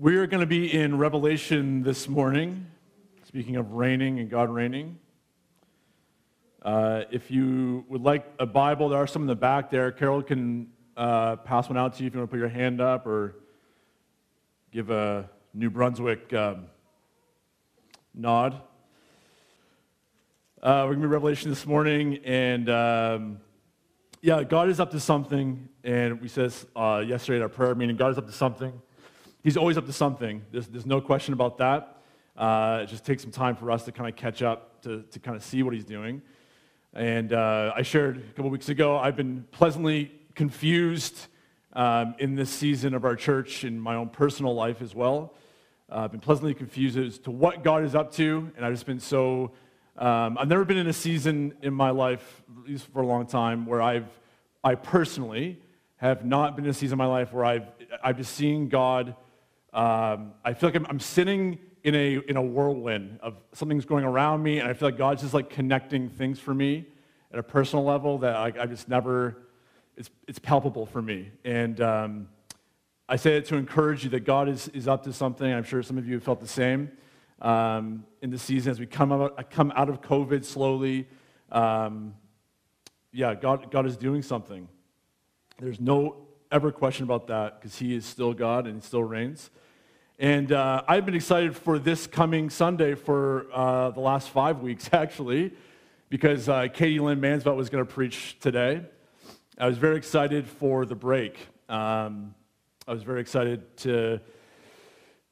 We're going to be in Revelation this morning, speaking of reigning and God reigning. Uh, if you would like a Bible, there are some in the back there. Carol can uh, pass one out to you if you want to put your hand up or give a New Brunswick um, nod. Uh, we're going to be Revelation this morning, and um, yeah, God is up to something. And we said uh, yesterday at our prayer meeting, God is up to something. He's always up to something. There's, there's no question about that. Uh, it just takes some time for us to kind of catch up to, to kind of see what he's doing. And uh, I shared a couple weeks ago, I've been pleasantly confused um, in this season of our church in my own personal life as well. Uh, I've been pleasantly confused as to what God is up to, and I've just been so. Um, I've never been in a season in my life, at least for a long time, where I've, I personally have not been in a season of my life where I've, I've just seen God. Um, I feel like I'm, I'm sitting in a, in a whirlwind of something's going around me, and I feel like God's just like connecting things for me at a personal level that I, I just never, it's, it's palpable for me. And um, I say it to encourage you that God is, is up to something. I'm sure some of you have felt the same um, in the season as we come out, come out of COVID slowly. Um, yeah, God, God is doing something. There's no ever question about that because He is still God and He still reigns. And uh, I've been excited for this coming Sunday for uh, the last five weeks, actually, because uh, Katie Lynn Mansbelt was going to preach today. I was very excited for the break. Um, I was very excited to.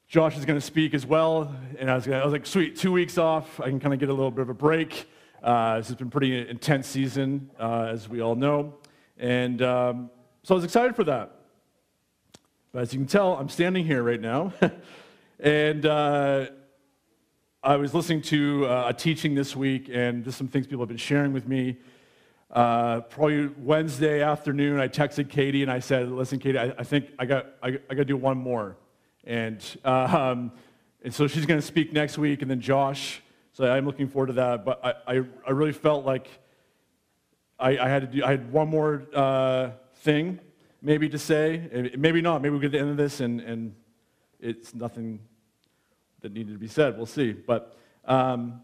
Josh is going to speak as well, and I was, gonna, I was like, sweet, two weeks off. I can kind of get a little bit of a break. Uh, this has been pretty intense season, uh, as we all know. And um, so I was excited for that. But as you can tell, I'm standing here right now. and uh, I was listening to uh, a teaching this week, and just some things people have been sharing with me. Uh, probably Wednesday afternoon, I texted Katie and I said, "Listen, Katie, I, I think I got I, I got to do one more," and um, and so she's going to speak next week, and then Josh. So I'm looking forward to that. But I I, I really felt like I, I, had to do I had one more uh, thing maybe to say, maybe not. Maybe we get to the end of this and and it's nothing that needed to be said. We'll see. But um,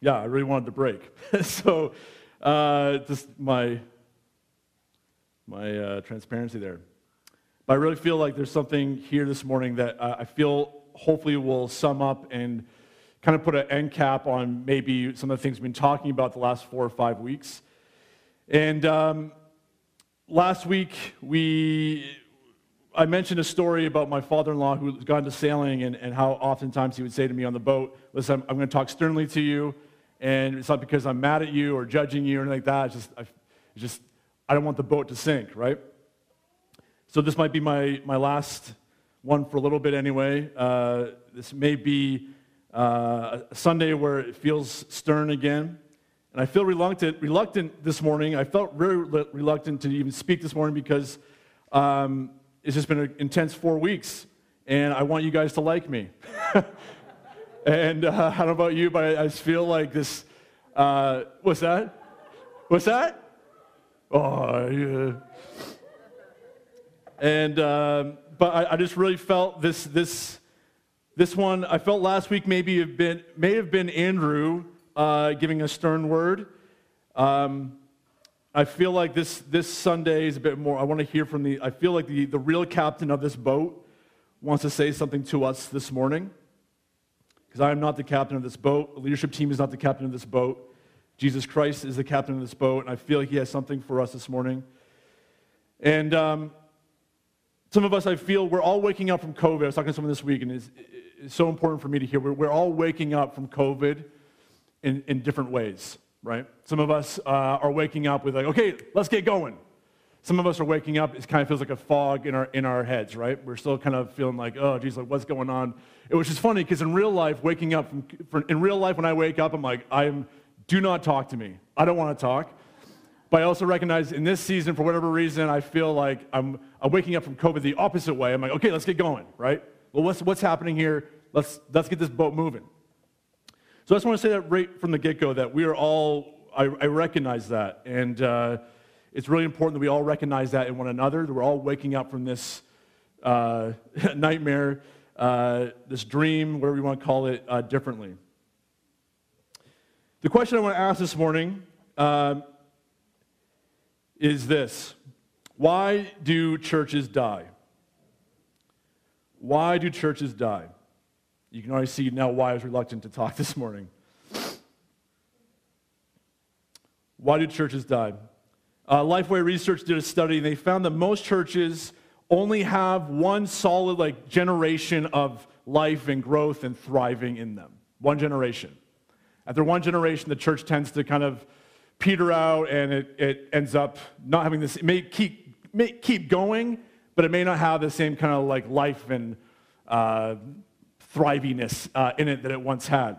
yeah, I really wanted to break. so uh, just my my uh, transparency there. But I really feel like there's something here this morning that uh, I feel hopefully will sum up and kind of put an end cap on maybe some of the things we've been talking about the last four or five weeks. And um, last week we I mentioned a story about my father in law who's gone to sailing and, and how oftentimes he would say to me on the boat, Listen, I'm, I'm going to talk sternly to you and it's not because I'm mad at you or judging you or anything like that. It's just, I, it's just, I don't want the boat to sink, right? So this might be my, my last one for a little bit anyway. Uh, this may be uh, a Sunday where it feels stern again. And I feel reluctant, reluctant this morning. I felt very reluctant to even speak this morning because um, it's just been an intense four weeks, and I want you guys to like me. And uh, I don't know about you, but I, just feel like this. Uh, what's that? What's that? Oh, yeah. And um, but I, I, just really felt this this this one. I felt last week maybe have been may have been Andrew uh, giving a stern word. Um, I feel like this this Sunday is a bit more. I want to hear from the. I feel like the the real captain of this boat wants to say something to us this morning because I am not the captain of this boat. The leadership team is not the captain of this boat. Jesus Christ is the captain of this boat, and I feel like he has something for us this morning. And um, some of us, I feel, we're all waking up from COVID. I was talking to someone this week, and it's, it's so important for me to hear. We're, we're all waking up from COVID in, in different ways, right? Some of us uh, are waking up with, like, okay, let's get going. Some of us are waking up, it kind of feels like a fog in our, in our heads, right? We're still kind of feeling like, oh, geez, like, what's going on? It was just funny because in real life, waking up, from, in real life, when I wake up, I'm like, I'm, do not talk to me. I don't want to talk. But I also recognize in this season, for whatever reason, I feel like I'm, I'm waking up from COVID the opposite way. I'm like, okay, let's get going, right? Well, what's, what's happening here? Let's, let's get this boat moving. So I just want to say that right from the get go that we are all, I, I recognize that. And uh, it's really important that we all recognize that in one another, that we're all waking up from this, uh, nightmare, uh, this dream, whatever you want to call it, uh, differently. The question I want to ask this morning um, is this Why do churches die? Why do churches die? You can already see now why I was reluctant to talk this morning. Why do churches die? Uh, Lifeway Research did a study, and they found that most churches only have one solid like generation of life and growth and thriving in them. One generation. After one generation, the church tends to kind of peter out, and it, it ends up not having this. It may keep may keep going, but it may not have the same kind of like life and uh, thriviness uh, in it that it once had.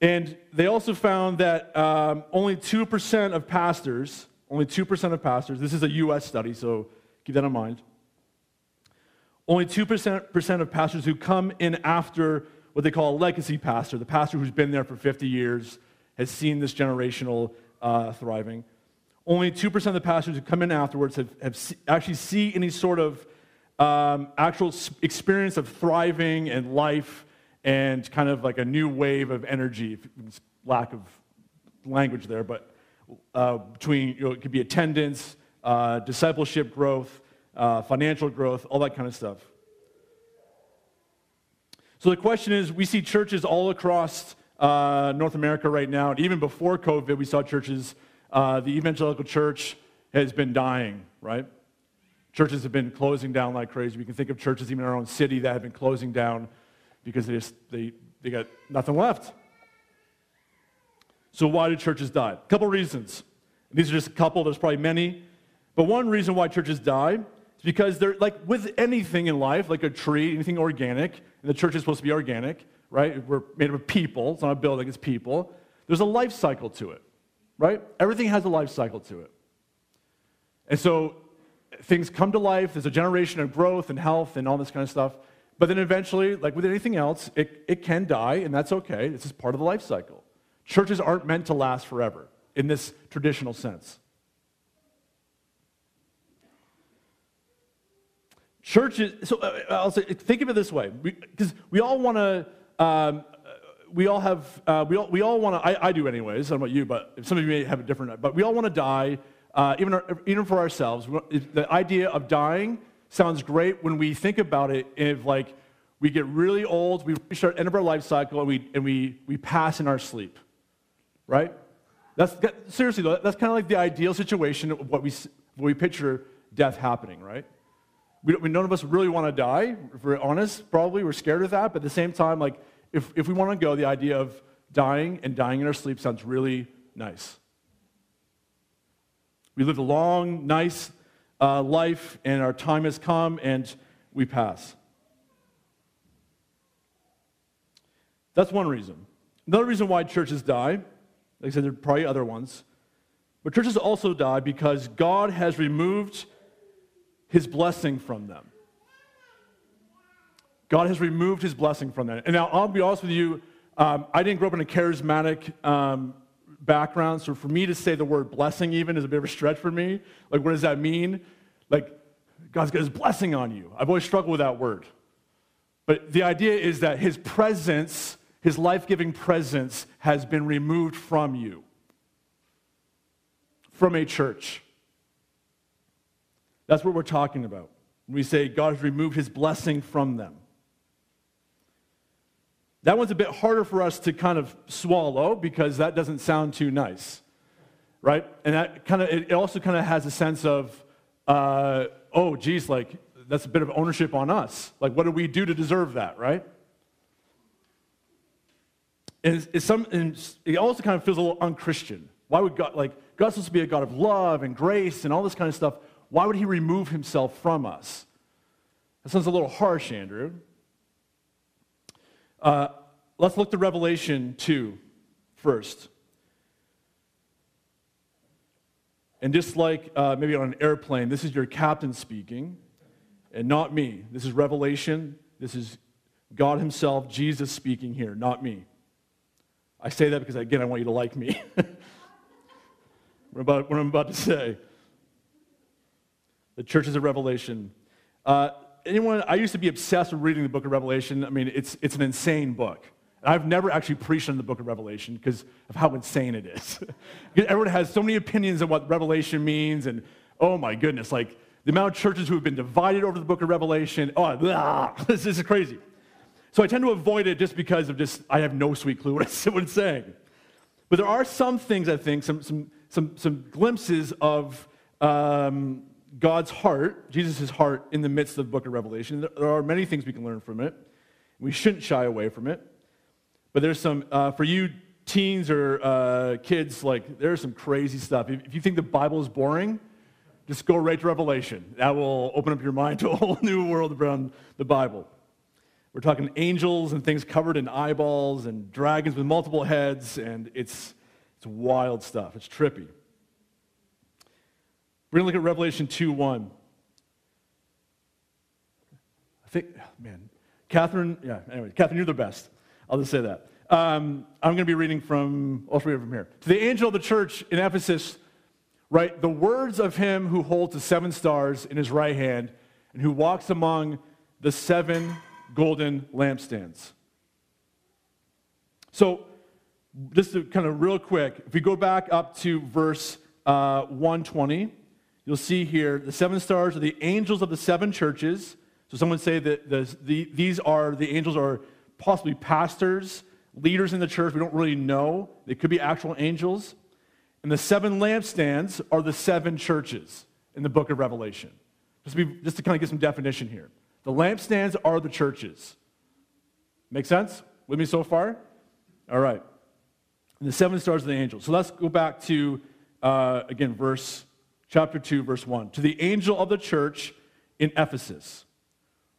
And they also found that um, only 2% of pastors, only 2% of pastors, this is a US study, so keep that in mind. Only 2% of pastors who come in after what they call a legacy pastor, the pastor who's been there for 50 years, has seen this generational uh, thriving. Only 2% of the pastors who come in afterwards have, have see, actually see any sort of um, actual experience of thriving and life and kind of like a new wave of energy, lack of language there, but uh, between, you know, it could be attendance, uh, discipleship growth, uh, financial growth, all that kind of stuff. So the question is we see churches all across uh, North America right now, and even before COVID, we saw churches, uh, the evangelical church has been dying, right? Churches have been closing down like crazy. We can think of churches even in our own city that have been closing down because they just they, they got nothing left. So why do churches die? A couple reasons. These are just a couple, there's probably many. But one reason why churches die is because they're like with anything in life, like a tree, anything organic, and the church is supposed to be organic, right? We're made up of people. It's not a building, it's people. There's a life cycle to it, right? Everything has a life cycle to it. And so things come to life, there's a generation of growth and health and all this kind of stuff. But then eventually, like with anything else, it, it can die, and that's okay. This is part of the life cycle. Churches aren't meant to last forever in this traditional sense. Churches, so uh, I'll say, think of it this way, because we, we, all want to, um, we all have, uh, we all, we all want to, I, I, do anyways, I don't know about you, but some of you may have a different, but we all want to die, uh, even, even for ourselves. The idea of dying sounds great when we think about it if like we get really old, we reach our end of our life cycle, and we, and we, we pass in our sleep, right? That's, seriously, though, that's kind of like the ideal situation of what we, what we picture death happening, right? We, we, none of us really want to die, if we're honest, probably. We're scared of that, but at the same time, like, if, if we want to go, the idea of dying and dying in our sleep sounds really nice. We live a long, nice, uh, life and our time has come and we pass. That's one reason. Another reason why churches die, like I said, there are probably other ones, but churches also die because God has removed his blessing from them. God has removed his blessing from them. And now, I'll be honest with you, um, I didn't grow up in a charismatic um, background, so for me to say the word blessing even is a bit of a stretch for me. Like, what does that mean? Like, God's got his blessing on you. I've always struggled with that word. But the idea is that his presence, his life giving presence, has been removed from you, from a church. That's what we're talking about. We say God has removed his blessing from them. That one's a bit harder for us to kind of swallow because that doesn't sound too nice, right? And that kind of, it also kind of has a sense of, uh, oh, geez, like, that's a bit of ownership on us. Like, what do we do to deserve that, right? And, it's, some, and it also kind of feels a little unchristian. Why would God, like, God's supposed to be a God of love and grace and all this kind of stuff. Why would he remove himself from us? That sounds a little harsh, Andrew. Uh, let's look to Revelation 2 first. And just like uh, maybe on an airplane, this is your captain speaking, and not me. This is Revelation. This is God Himself, Jesus speaking here, not me. I say that because, again, I want you to like me. what, about, what I'm about to say. the churches of Revelation. Uh, anyone, I used to be obsessed with reading the book of Revelation. I mean, it's, it's an insane book. I've never actually preached on the book of Revelation because of how insane it is. Everyone has so many opinions on what Revelation means, and oh my goodness, like the amount of churches who have been divided over the book of Revelation. Oh, blah, this is crazy. So I tend to avoid it just because of just, I have no sweet clue what it's saying. But there are some things, I think, some, some, some, some glimpses of um, God's heart, Jesus' heart, in the midst of the book of Revelation. There are many things we can learn from it. We shouldn't shy away from it. But there's some, uh, for you teens or uh, kids, like, there's some crazy stuff. If, if you think the Bible is boring, just go right to Revelation. That will open up your mind to a whole new world around the Bible. We're talking angels and things covered in eyeballs and dragons with multiple heads, and it's, it's wild stuff. It's trippy. We're going to look at Revelation 2 1. I think, man, Catherine, yeah, anyway, Catherine, you're the best. I'll just say that. Um, I'm going to be reading from, I'll read from here. To the angel of the church in Ephesus, write the words of him who holds the seven stars in his right hand and who walks among the seven golden lampstands. So, just to kind of real quick, if we go back up to verse uh, 120, you'll see here the seven stars are the angels of the seven churches. So, someone say that the, the, these are the angels are possibly pastors, leaders in the church. We don't really know. They could be actual angels. And the seven lampstands are the seven churches in the book of Revelation. Just to, be, just to kind of get some definition here. The lampstands are the churches. Make sense? With me so far? All right. And the seven stars of the angels. So let's go back to, uh, again, verse, chapter 2, verse 1. To the angel of the church in Ephesus,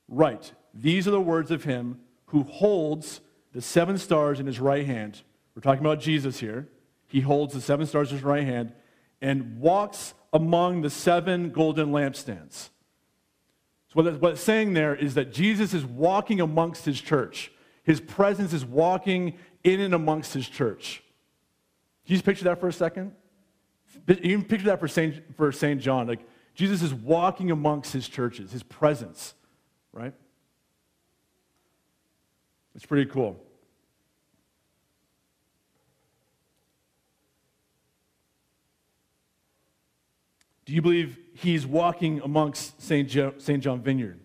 write, these are the words of him who holds the seven stars in his right hand. We're talking about Jesus here. He holds the seven stars in his right hand and walks among the seven golden lampstands. So, what it's saying there is that Jesus is walking amongst his church. His presence is walking in and amongst his church. Can you just picture that for a second? You can picture that for St. For St. John. Like, Jesus is walking amongst his churches, his presence, right? It's pretty cool. Do you believe he's walking amongst St. Jo- St. John Vineyard?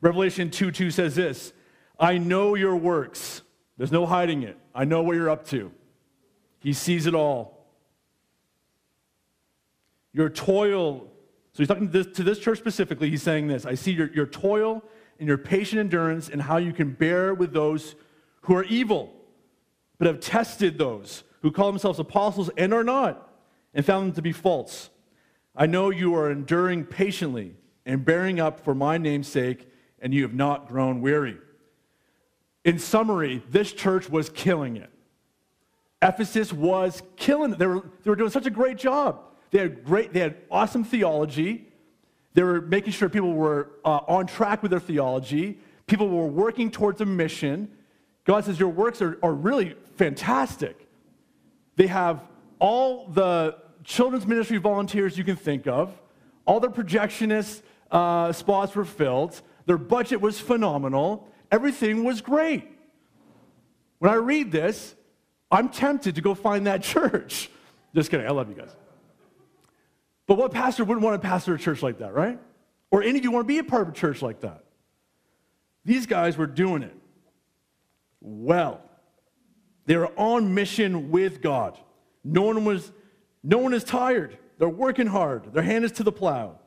Revelation 2 2 says this I know your works. There's no hiding it. I know what you're up to. He sees it all. Your toil. So he's talking to this, to this church specifically. He's saying this I see your, your toil and your patient endurance and how you can bear with those who are evil, but have tested those who call themselves apostles and are not, and found them to be false. I know you are enduring patiently and bearing up for my name's sake, and you have not grown weary. In summary, this church was killing it. Ephesus was killing it. They were, they were doing such a great job. They had great, they had awesome theology. They were making sure people were uh, on track with their theology. People were working towards a mission. God says, Your works are, are really fantastic. They have all the children's ministry volunteers you can think of. All their projectionist uh, spots were filled. Their budget was phenomenal. Everything was great. When I read this, I'm tempted to go find that church. Just kidding. I love you guys. But what pastor wouldn't want to pastor a church like that, right? Or any of you want to be a part of a church like that? These guys were doing it well. They were on mission with God. No one was no one is tired. They're working hard. Their hand is to the plow.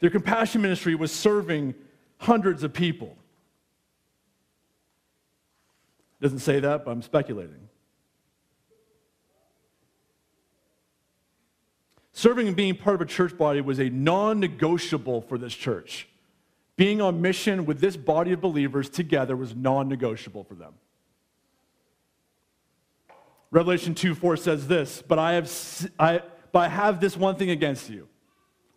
Their compassion ministry was serving hundreds of people. Doesn't say that, but I'm speculating. Serving and being part of a church body was a non negotiable for this church. Being on mission with this body of believers together was non negotiable for them. Revelation 2 4 says this, but I have, I, but I have this one thing against you.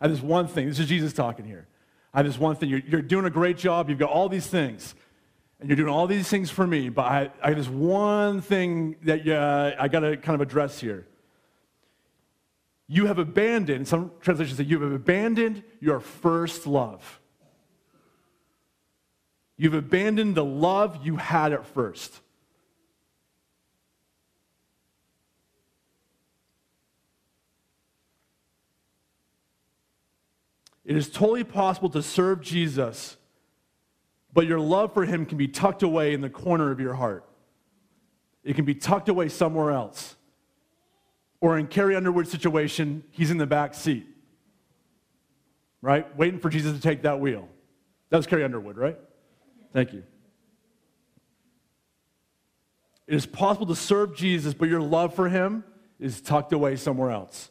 I have this one thing. This is Jesus talking here. I have this one thing. You're, you're doing a great job. You've got all these things. And you're doing all these things for me, but I, I have this one thing that uh, I got to kind of address here. You have abandoned, some translations say, you have abandoned your first love. You've abandoned the love you had at first. It is totally possible to serve Jesus, but your love for him can be tucked away in the corner of your heart. It can be tucked away somewhere else. Or in Carrie Underwood's situation, he's in the back seat, right? Waiting for Jesus to take that wheel. That was Carrie Underwood, right? Thank you. It is possible to serve Jesus, but your love for him is tucked away somewhere else.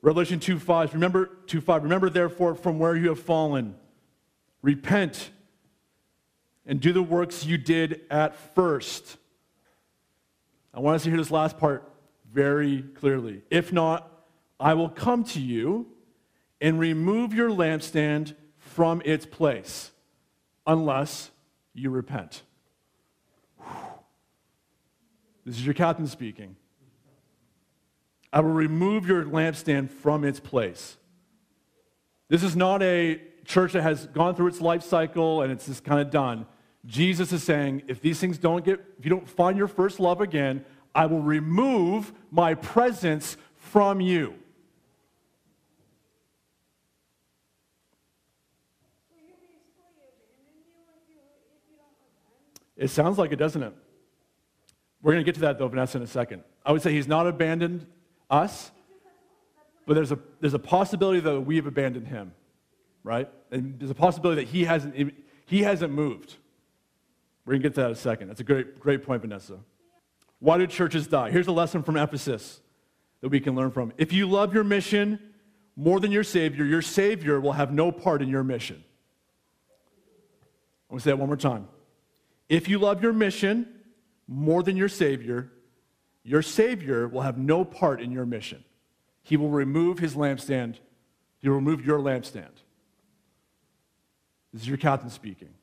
Revelation 2 5, remember, 2 5, remember therefore from where you have fallen, repent and do the works you did at first. I want us to hear this last part very clearly. If not, I will come to you and remove your lampstand from its place, unless you repent. This is your captain speaking. I will remove your lampstand from its place. This is not a church that has gone through its life cycle and it's just kind of done. Jesus is saying, if these things don't get, if you don't find your first love again, I will remove my presence from you. It sounds like it, doesn't it? We're going to get to that, though, Vanessa, in a second. I would say he's not abandoned us, but there's a, there's a possibility that we have abandoned him, right? And there's a possibility that he hasn't, he hasn't moved. We're going to get to that in a second. That's a great, great point, Vanessa. Why do churches die? Here's a lesson from Ephesus that we can learn from. If you love your mission more than your Savior, your Savior will have no part in your mission. I'm going to say that one more time. If you love your mission more than your Savior, your Savior will have no part in your mission. He will remove his lampstand, he will remove your lampstand. This is your captain speaking.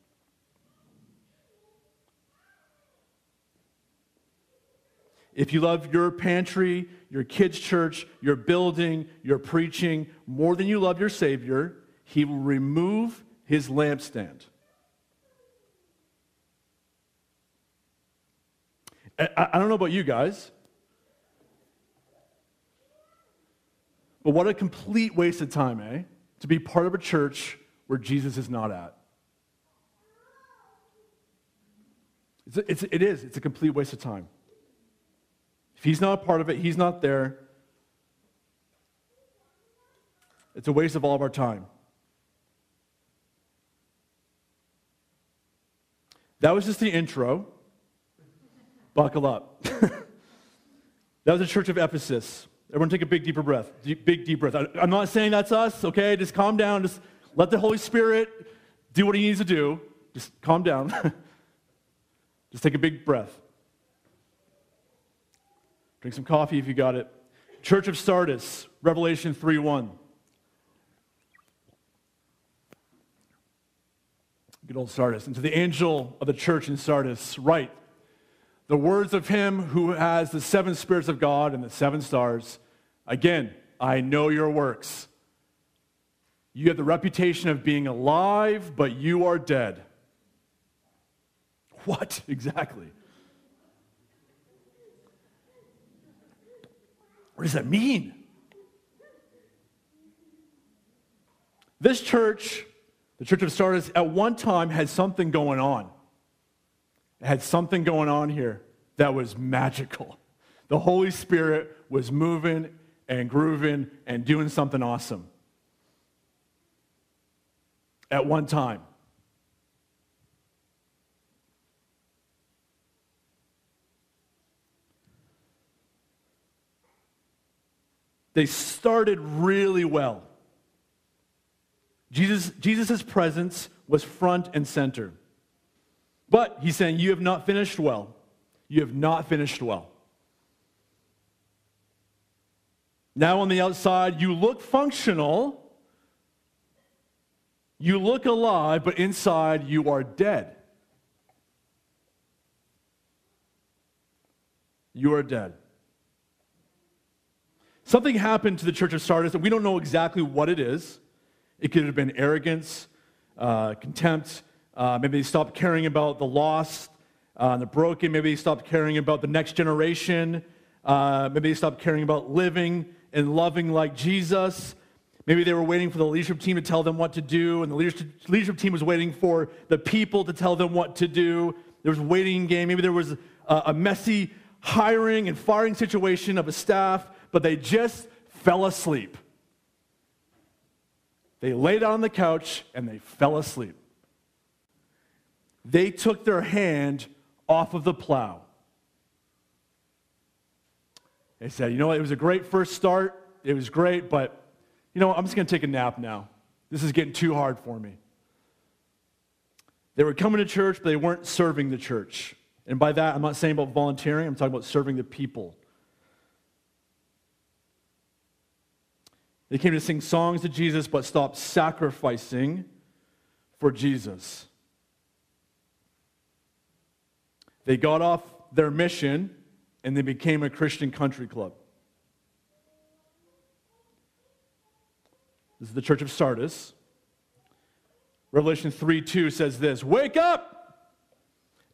If you love your pantry, your kids' church, your building, your preaching more than you love your Savior, He will remove His lampstand. I, I don't know about you guys, But what a complete waste of time, eh? To be part of a church where Jesus is not at. It's, it's it is. It's a complete waste of time. He's not a part of it, he's not there. It's a waste of all of our time. That was just the intro. Buckle up. that was the church of Ephesus. Everyone take a big, deeper breath. Deep, big, deep breath. I, I'm not saying that's us, okay? Just calm down. Just let the Holy Spirit do what he needs to do. Just calm down. Just take a big breath. Drink some coffee if you got it. Church of Sardis, Revelation 3 1. Good old Sardis. And to the angel of the church in Sardis, write the words of him who has the seven spirits of God and the seven stars. Again, I know your works. You have the reputation of being alive, but you are dead. What exactly? What does that mean? This church, the Church of Sardis, at one time had something going on. It had something going on here that was magical. The Holy Spirit was moving and grooving and doing something awesome at one time. They started really well. Jesus' Jesus's presence was front and center. But he's saying, You have not finished well. You have not finished well. Now, on the outside, you look functional, you look alive, but inside, you are dead. You are dead. Something happened to the church of Sardis, and we don't know exactly what it is. It could have been arrogance, uh, contempt. Uh, maybe they stopped caring about the lost, uh, the broken. Maybe they stopped caring about the next generation. Uh, maybe they stopped caring about living and loving like Jesus. Maybe they were waiting for the leadership team to tell them what to do, and the leadership, leadership team was waiting for the people to tell them what to do. There was a waiting game. Maybe there was a, a messy hiring and firing situation of a staff, but they just fell asleep. They lay down on the couch and they fell asleep. They took their hand off of the plow. They said, you know what, it was a great first start. It was great, but you know, I'm just going to take a nap now. This is getting too hard for me. They were coming to church, but they weren't serving the church. And by that, I'm not saying about volunteering, I'm talking about serving the people. They came to sing songs to Jesus, but stopped sacrificing for Jesus. They got off their mission and they became a Christian country club. This is the church of Sardis. Revelation 3 2 says this Wake up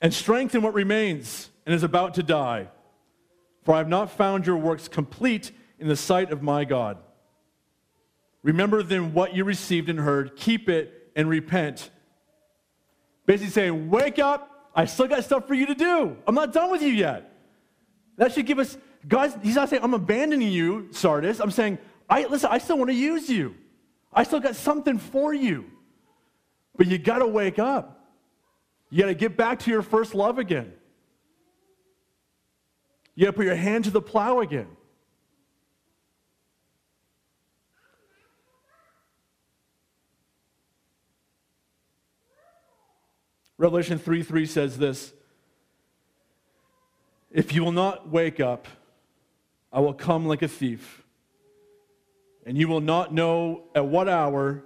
and strengthen what remains and is about to die. For I have not found your works complete in the sight of my God. Remember then what you received and heard, keep it and repent. Basically saying, Wake up, I still got stuff for you to do. I'm not done with you yet. That should give us, guys, he's not saying, I'm abandoning you, Sardis. I'm saying, I, listen, I still want to use you. I still got something for you. But you got to wake up. You got to get back to your first love again. You got to put your hand to the plow again. Revelation 3 3 says this If you will not wake up, I will come like a thief and you will not know at what hour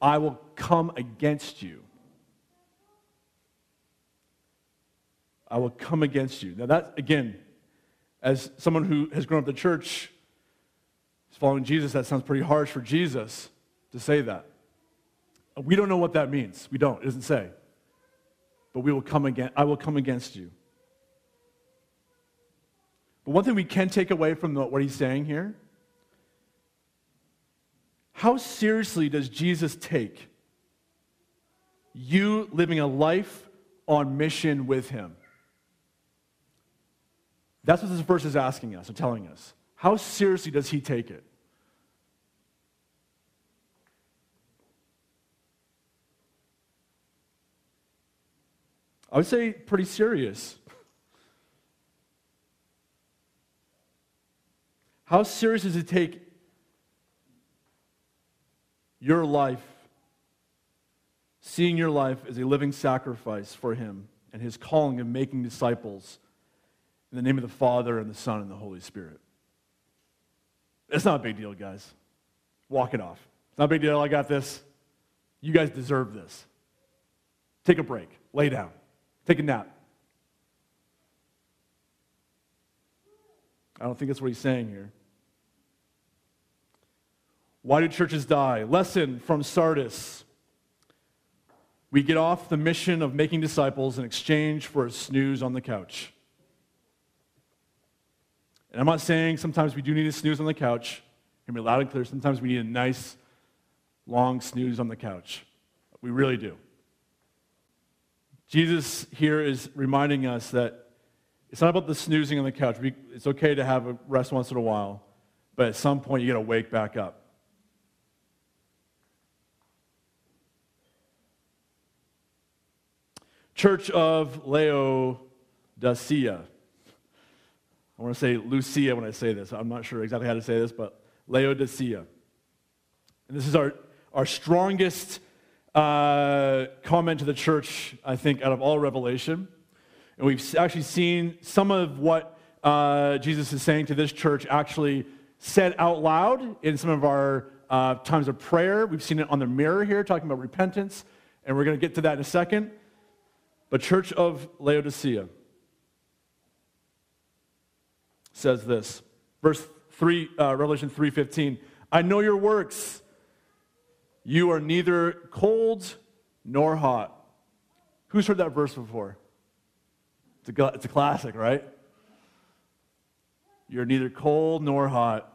I will come against you. I will come against you. Now, that, again, as someone who has grown up the church, is following Jesus, that sounds pretty harsh for Jesus to say that. We don't know what that means. We don't. It doesn't say. But we will come again. I will come against you. But one thing we can take away from the, what he's saying here how seriously does Jesus take you living a life on mission with Him? That's what this verse is asking us or telling us. How seriously does He take it? I would say pretty serious. How serious does it take your life, seeing your life as a living sacrifice for Him and His calling of making disciples in the name of the Father and the Son and the Holy Spirit. It's not a big deal, guys. Walk it off. It's not a big deal. I got this. You guys deserve this. Take a break. Lay down. Take a nap. I don't think that's what he's saying here. Why do churches die? Lesson from Sardis. We get off the mission of making disciples in exchange for a snooze on the couch. And I'm not saying sometimes we do need a snooze on the couch. Hear me loud and clear. Sometimes we need a nice, long snooze on the couch. We really do. Jesus here is reminding us that it's not about the snoozing on the couch. It's okay to have a rest once in a while, but at some point you got to wake back up. Church of Laodicea. I want to say Lucia when I say this. I'm not sure exactly how to say this, but Laodicea. And this is our, our strongest uh, comment to the church, I think, out of all Revelation. And we've actually seen some of what uh, Jesus is saying to this church actually said out loud in some of our uh, times of prayer. We've seen it on the mirror here, talking about repentance, and we're going to get to that in a second. But, Church of Laodicea, says this. Verse 3, uh, Revelation 3.15. I know your works. You are neither cold nor hot. Who's heard that verse before? It's a, it's a classic, right? You're neither cold nor hot.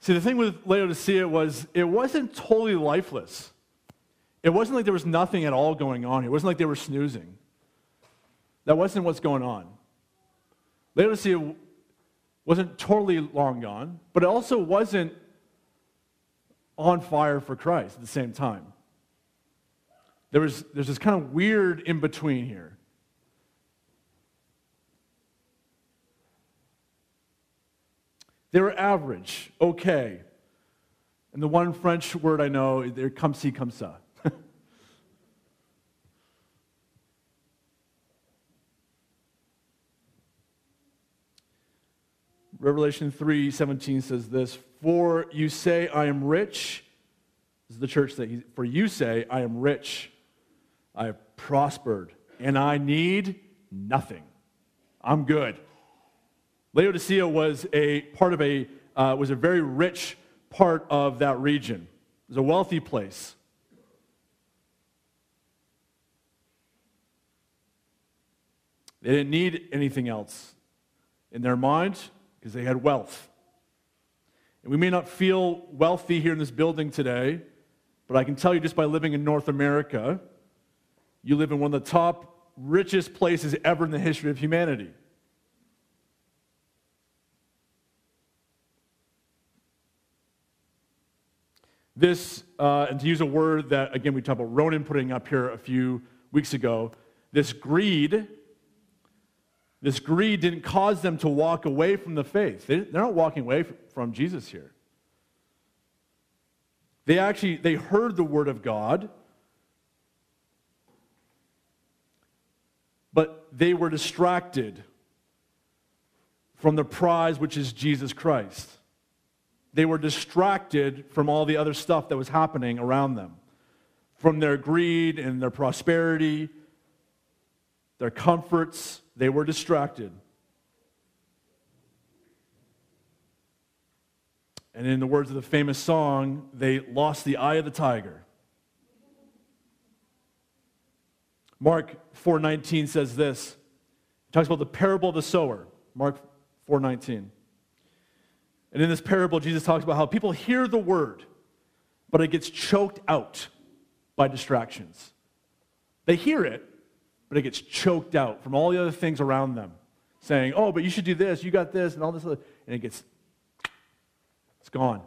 See, the thing with Laodicea was it wasn't totally lifeless. It wasn't like there was nothing at all going on. It wasn't like they were snoozing. That wasn't what's going on. Laodicea wasn't totally long gone, but it also wasn't on fire for Christ at the same time. There was, there's this kind of weird in between here. They were average, okay. And the one French word I know, they're comme ci, comme ça. Revelation 3 17 says this For you say, I am rich. This is the church that for you say, I am rich, I have prospered, and I need nothing. I'm good. Laodicea was a part of a uh, was a very rich part of that region. It was a wealthy place. They didn't need anything else. In their mind, because they had wealth. And we may not feel wealthy here in this building today, but I can tell you just by living in North America, you live in one of the top richest places ever in the history of humanity. This, uh, and to use a word that, again, we talked about Ronan putting up here a few weeks ago, this greed this greed didn't cause them to walk away from the faith. They, they're not walking away from Jesus here. They actually they heard the word of God, but they were distracted from the prize which is Jesus Christ. They were distracted from all the other stuff that was happening around them, from their greed and their prosperity, their comforts, they were distracted. And in the words of the famous song, they lost the eye of the tiger. Mark 4:19 says this. It talks about the parable of the sower. Mark 4:19. And in this parable Jesus talks about how people hear the word, but it gets choked out by distractions. They hear it, but it gets choked out from all the other things around them, saying, Oh, but you should do this, you got this, and all this other, and it gets, it's gone.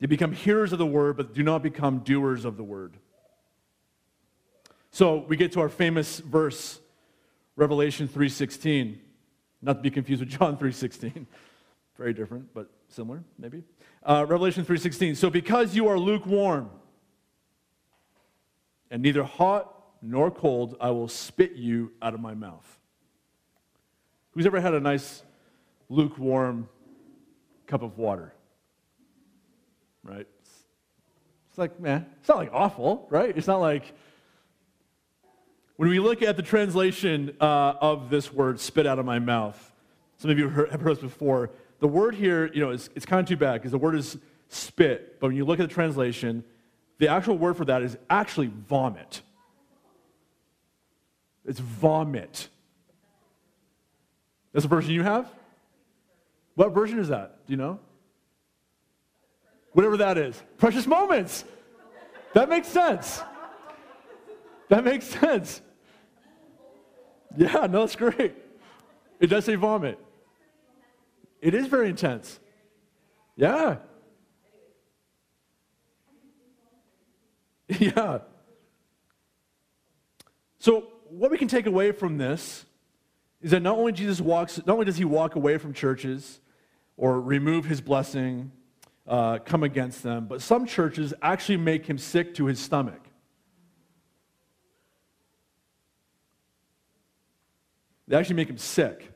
They become hearers of the word, but do not become doers of the word. So we get to our famous verse, Revelation 3.16. Not to be confused with John 3.16. Very different, but similar, maybe. Uh, Revelation 3.16. So because you are lukewarm, and neither hot nor cold I will spit you out of my mouth. Who's ever had a nice lukewarm cup of water? Right? It's like, man, it's not like awful, right? It's not like. When we look at the translation uh, of this word, spit out of my mouth, some of you have heard this before. The word here, you know, is, it's kind of too bad because the word is spit, but when you look at the translation, the actual word for that is actually vomit. It's vomit. That's the version you have? What version is that? Do you know? Whatever that is. Precious moments. That makes sense. That makes sense. Yeah, no, it's great. It does say vomit. It is very intense. Yeah. yeah. So, what we can take away from this is that not only Jesus walks, not only does he walk away from churches or remove his blessing, uh, come against them, but some churches actually make him sick to his stomach. They actually make him sick.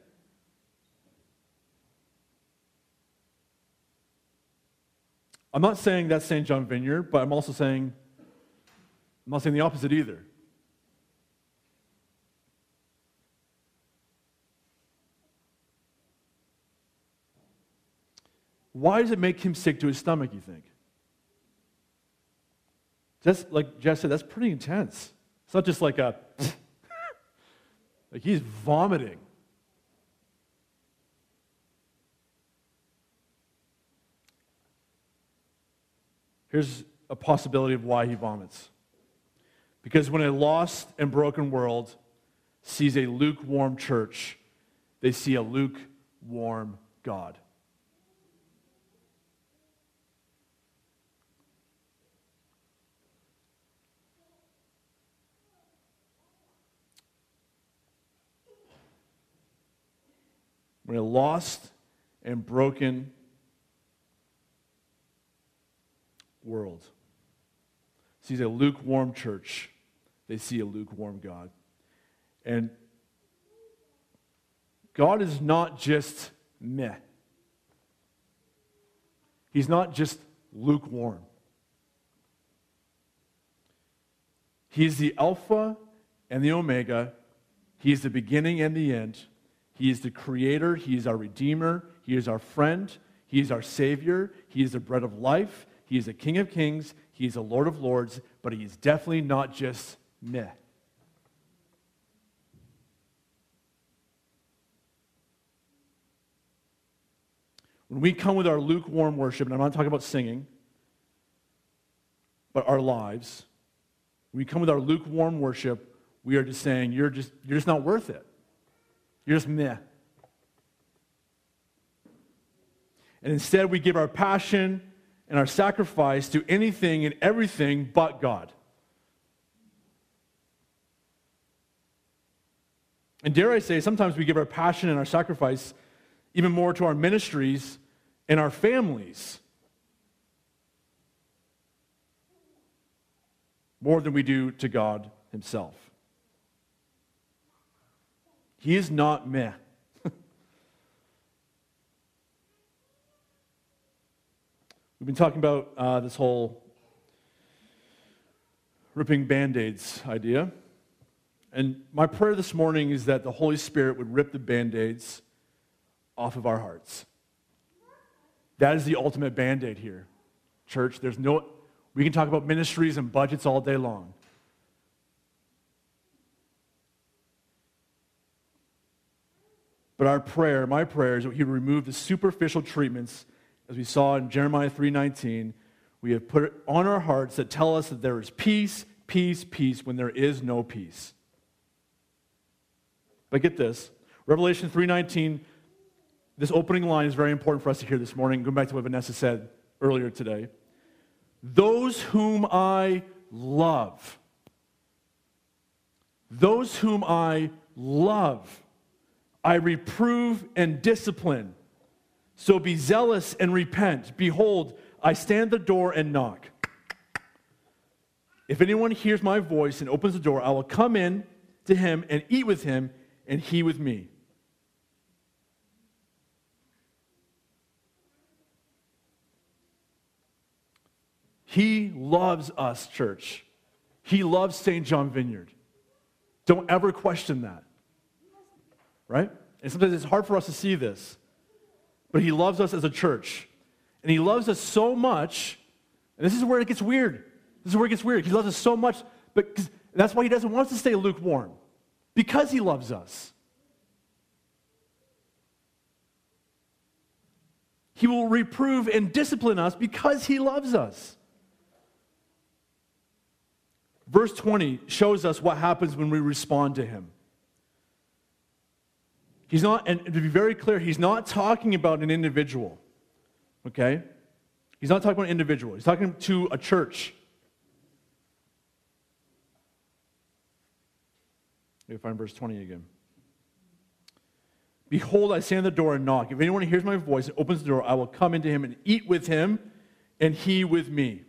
I'm not saying that's St. John Vineyard, but I'm also saying I'm not saying the opposite either. Why does it make him sick to his stomach, you think? Just like Jess said, that's pretty intense. It's not just like a, like he's vomiting. Here's a possibility of why he vomits. Because when a lost and broken world sees a lukewarm church, they see a lukewarm God. When a lost and broken world sees a lukewarm church, they see a lukewarm God. And God is not just meh. He's not just lukewarm. He's the Alpha and the Omega. He is the beginning and the end. He is the Creator. He is our Redeemer. He is our friend. He is our Savior. He is the bread of life. He is the King of Kings. He is the Lord of Lords. But He is definitely not just meh. When we come with our lukewarm worship, and I'm not talking about singing, but our lives, when we come with our lukewarm worship, we are just saying, you're just, you're just not worth it. You're just meh. And instead, we give our passion and our sacrifice to anything and everything but God. And dare I say, sometimes we give our passion and our sacrifice even more to our ministries and our families more than we do to God Himself. He is not meh. We've been talking about uh, this whole ripping band aids idea. And my prayer this morning is that the Holy Spirit would rip the band aids off of our hearts. That is the ultimate band aid here. Church, there's no, we can talk about ministries and budgets all day long. But our prayer, my prayer, is that He would remove the superficial treatments, as we saw in Jeremiah 3:19. We have put it on our hearts that tell us that there is peace, peace, peace when there is no peace. But get this, Revelation 3:19 this opening line is very important for us to hear this morning, going back to what Vanessa said earlier today. Those whom I love, those whom I love, I reprove and discipline. So be zealous and repent. Behold, I stand the door and knock. If anyone hears my voice and opens the door, I will come in to him and eat with him, and he with me. He loves us, church. He loves St. John Vineyard. Don't ever question that. Right? And sometimes it's hard for us to see this. But He loves us as a church. And He loves us so much, and this is where it gets weird. This is where it gets weird. He loves us so much, but that's why He doesn't want us to stay lukewarm, because He loves us. He will reprove and discipline us because He loves us. Verse 20 shows us what happens when we respond to him. He's not, and to be very clear, he's not talking about an individual, okay? He's not talking about an individual, he's talking to a church. Let me find verse 20 again. Behold, I stand at the door and knock. If anyone hears my voice and opens the door, I will come into him and eat with him, and he with me.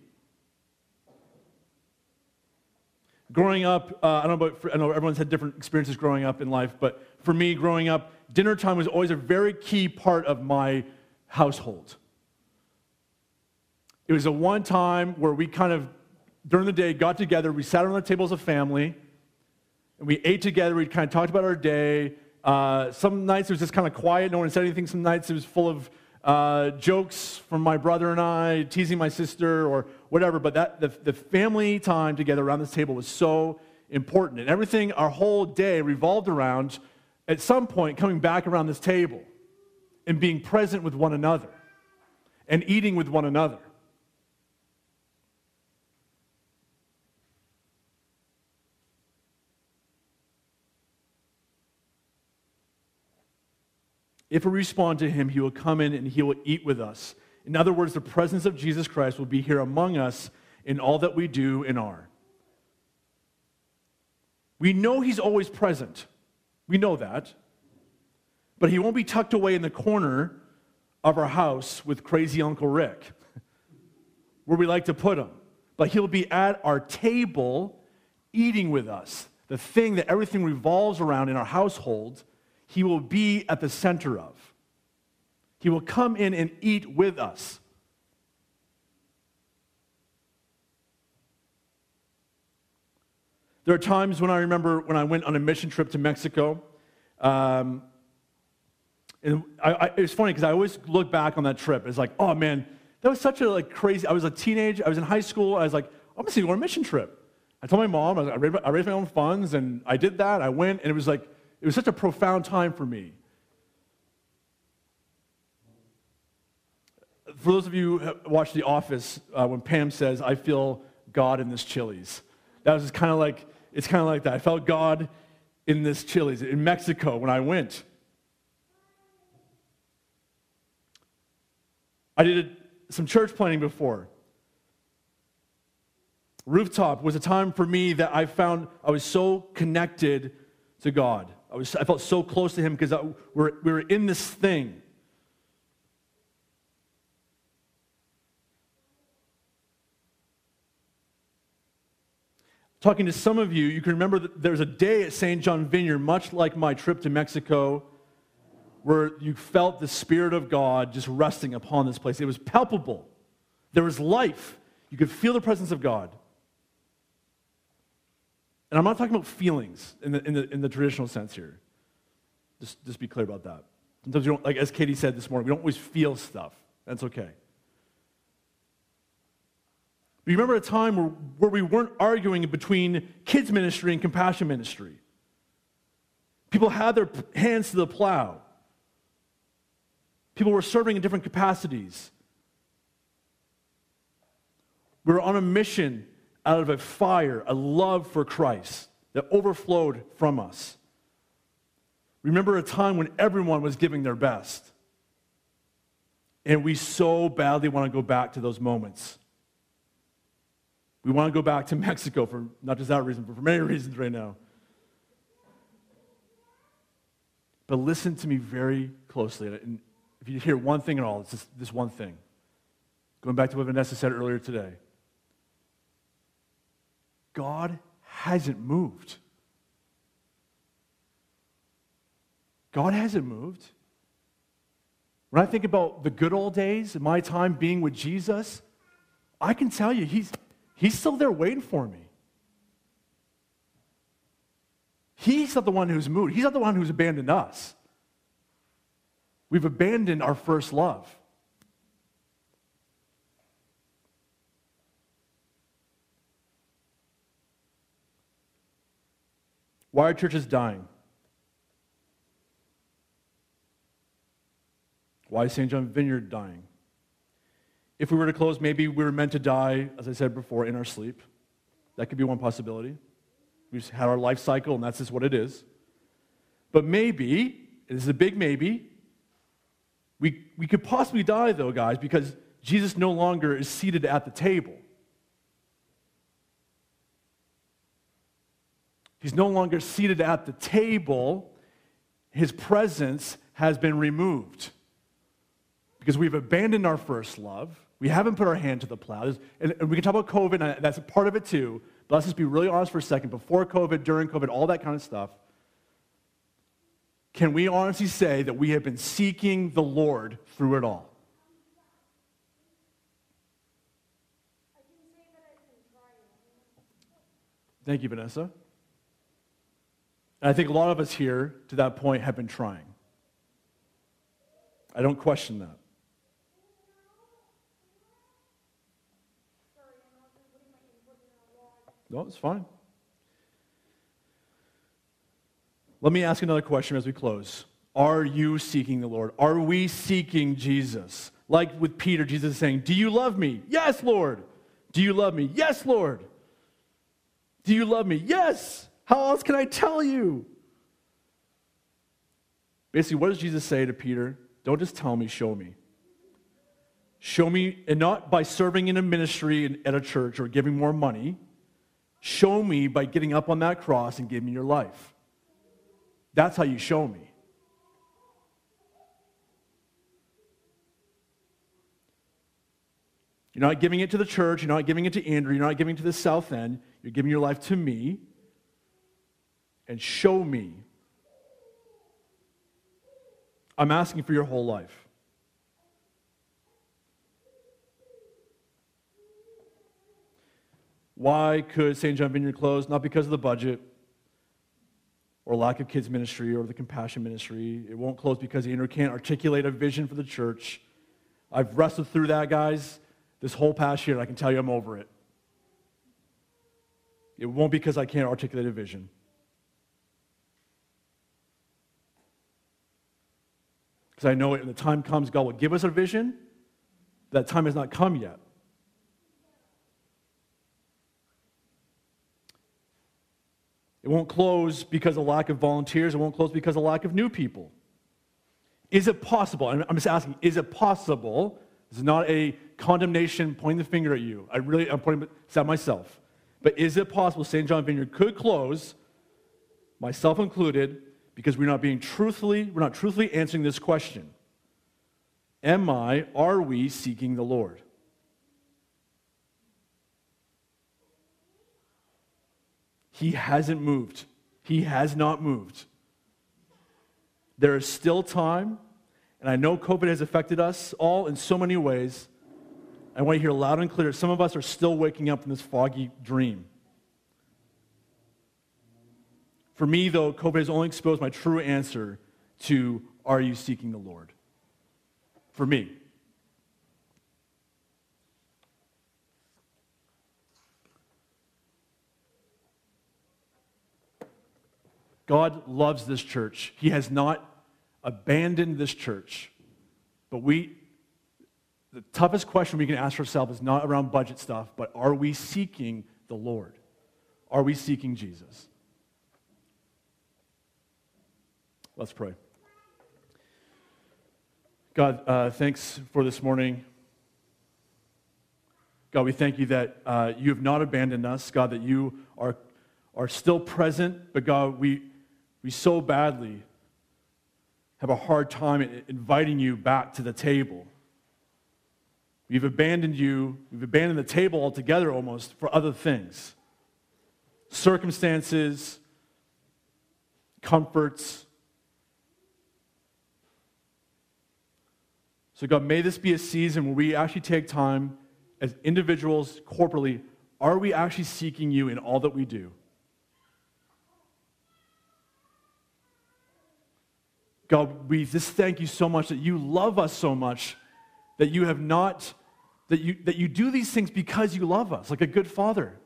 growing up, uh, I don't know about, I know everyone's had different experiences growing up in life, but for me, growing up, dinner time was always a very key part of my household. It was a one time where we kind of, during the day, got together, we sat around the table as a family, and we ate together, we kind of talked about our day. Uh, some nights it was just kind of quiet, no one said anything. Some nights it was full of uh, jokes from my brother and I, teasing my sister or whatever, but that, the, the family time together around this table was so important. And everything, our whole day revolved around, at some point, coming back around this table and being present with one another and eating with one another. If we respond to him, he will come in and he will eat with us. In other words, the presence of Jesus Christ will be here among us in all that we do and are. We know he's always present. We know that. But he won't be tucked away in the corner of our house with crazy Uncle Rick, where we like to put him. But he'll be at our table eating with us. The thing that everything revolves around in our household he will be at the center of. He will come in and eat with us. There are times when I remember when I went on a mission trip to Mexico. Um, and I, I, it was funny because I always look back on that trip. It's like, oh man, that was such a like crazy. I was a teenager. I was in high school. I was like, I'm gonna go on a mission trip. I told my mom I, raised, I raised my own funds, and I did that. I went, and it was like it was such a profound time for me. For those of you who watch The Office, uh, when Pam says, I feel God in this Chili's, that was kind of like, it's kind of like that. I felt God in this Chili's in Mexico when I went. I did some church planning before. Rooftop was a time for me that I found I was so connected to God. I, was, I felt so close to him because we're, we were in this thing. Talking to some of you, you can remember that there's a day at St. John Vineyard, much like my trip to Mexico, where you felt the Spirit of God just resting upon this place. It was palpable. There was life. You could feel the presence of God. And I'm not talking about feelings in the, in the, in the traditional sense here. Just, just be clear about that. Sometimes you don't, like as Katie said this morning, we don't always feel stuff. That's okay. But you remember a time where, where we weren't arguing between kids' ministry and compassion ministry. People had their hands to the plow. People were serving in different capacities. We were on a mission out of a fire, a love for Christ that overflowed from us. Remember a time when everyone was giving their best. And we so badly want to go back to those moments. We want to go back to Mexico for not just that reason, but for many reasons right now. But listen to me very closely. And if you hear one thing at all, it's just this one thing. Going back to what Vanessa said earlier today. God hasn't moved. God hasn't moved. When I think about the good old days, my time being with Jesus, I can tell you, he's, he's still there waiting for me. He's not the one who's moved. He's not the one who's abandoned us. We've abandoned our first love. Why are churches dying? Why is St. John Vineyard dying? If we were to close, maybe we were meant to die, as I said before, in our sleep. That could be one possibility. We've had our life cycle, and that's just what it is. But maybe, this is a big maybe, we, we could possibly die, though, guys, because Jesus no longer is seated at the table. He's no longer seated at the table. His presence has been removed because we've abandoned our first love. We haven't put our hand to the plow. And we can talk about COVID, and that's a part of it too. But let's just be really honest for a second. Before COVID, during COVID, all that kind of stuff. Can we honestly say that we have been seeking the Lord through it all? Thank you, Vanessa. And I think a lot of us here to that point have been trying. I don't question that. No, it's fine. Let me ask another question as we close. Are you seeking the Lord? Are we seeking Jesus? Like with Peter, Jesus is saying, Do you love me? Yes, Lord. Do you love me? Yes, Lord. Do you love me? Yes. How else can I tell you? Basically, what does Jesus say to Peter? Don't just tell me, show me. Show me, and not by serving in a ministry at a church or giving more money. Show me by getting up on that cross and giving your life. That's how you show me. You're not giving it to the church. You're not giving it to Andrew. You're not giving it to the South End. You're giving your life to me and show me. I'm asking for your whole life. Why could St. John Vineyard close? Not because of the budget or lack of kids ministry or the compassion ministry. It won't close because Andrew can't articulate a vision for the church. I've wrestled through that, guys this whole past year, I can tell you I'm over it. It won't because I can't articulate a vision. Because I know it when the time comes, God will give us a vision. That time has not come yet. It won't close because of lack of volunteers. It won't close because of lack of new people. Is it possible? I'm just asking, is it possible? This is not a condemnation pointing the finger at you. I really, I'm pointing at myself. But is it possible St. John Vineyard could close, myself included, because we're not being truthfully, we're not truthfully answering this question? Am I, are we seeking the Lord? He hasn't moved. He has not moved. There is still time, and I know COVID has affected us all in so many ways. I want to hear loud and clear. Some of us are still waking up from this foggy dream. For me, though, COVID has only exposed my true answer to Are you seeking the Lord? For me. God loves this church. He has not abandoned this church. But we, the toughest question we can ask ourselves is not around budget stuff, but are we seeking the Lord? Are we seeking Jesus? Let's pray. God, uh, thanks for this morning. God, we thank you that uh, you have not abandoned us. God, that you are, are still present. But God, we, we so badly have a hard time inviting you back to the table. We've abandoned you, we've abandoned the table altogether almost for other things circumstances, comforts. So, God, may this be a season where we actually take time as individuals, corporately. Are we actually seeking you in all that we do? God, we just thank you so much that you love us so much that you have not, that you, that you do these things because you love us, like a good father.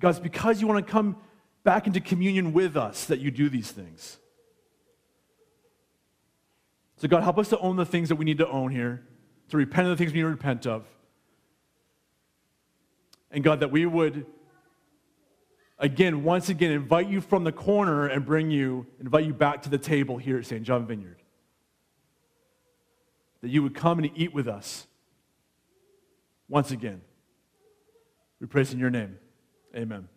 God, it's because you want to come back into communion with us that you do these things. So, God, help us to own the things that we need to own here, to repent of the things we need to repent of. And, God, that we would again, once again, invite you from the corner and bring you, invite you back to the table here at St. John Vineyard. That you would come and eat with us once again. We praise in your name. Amen.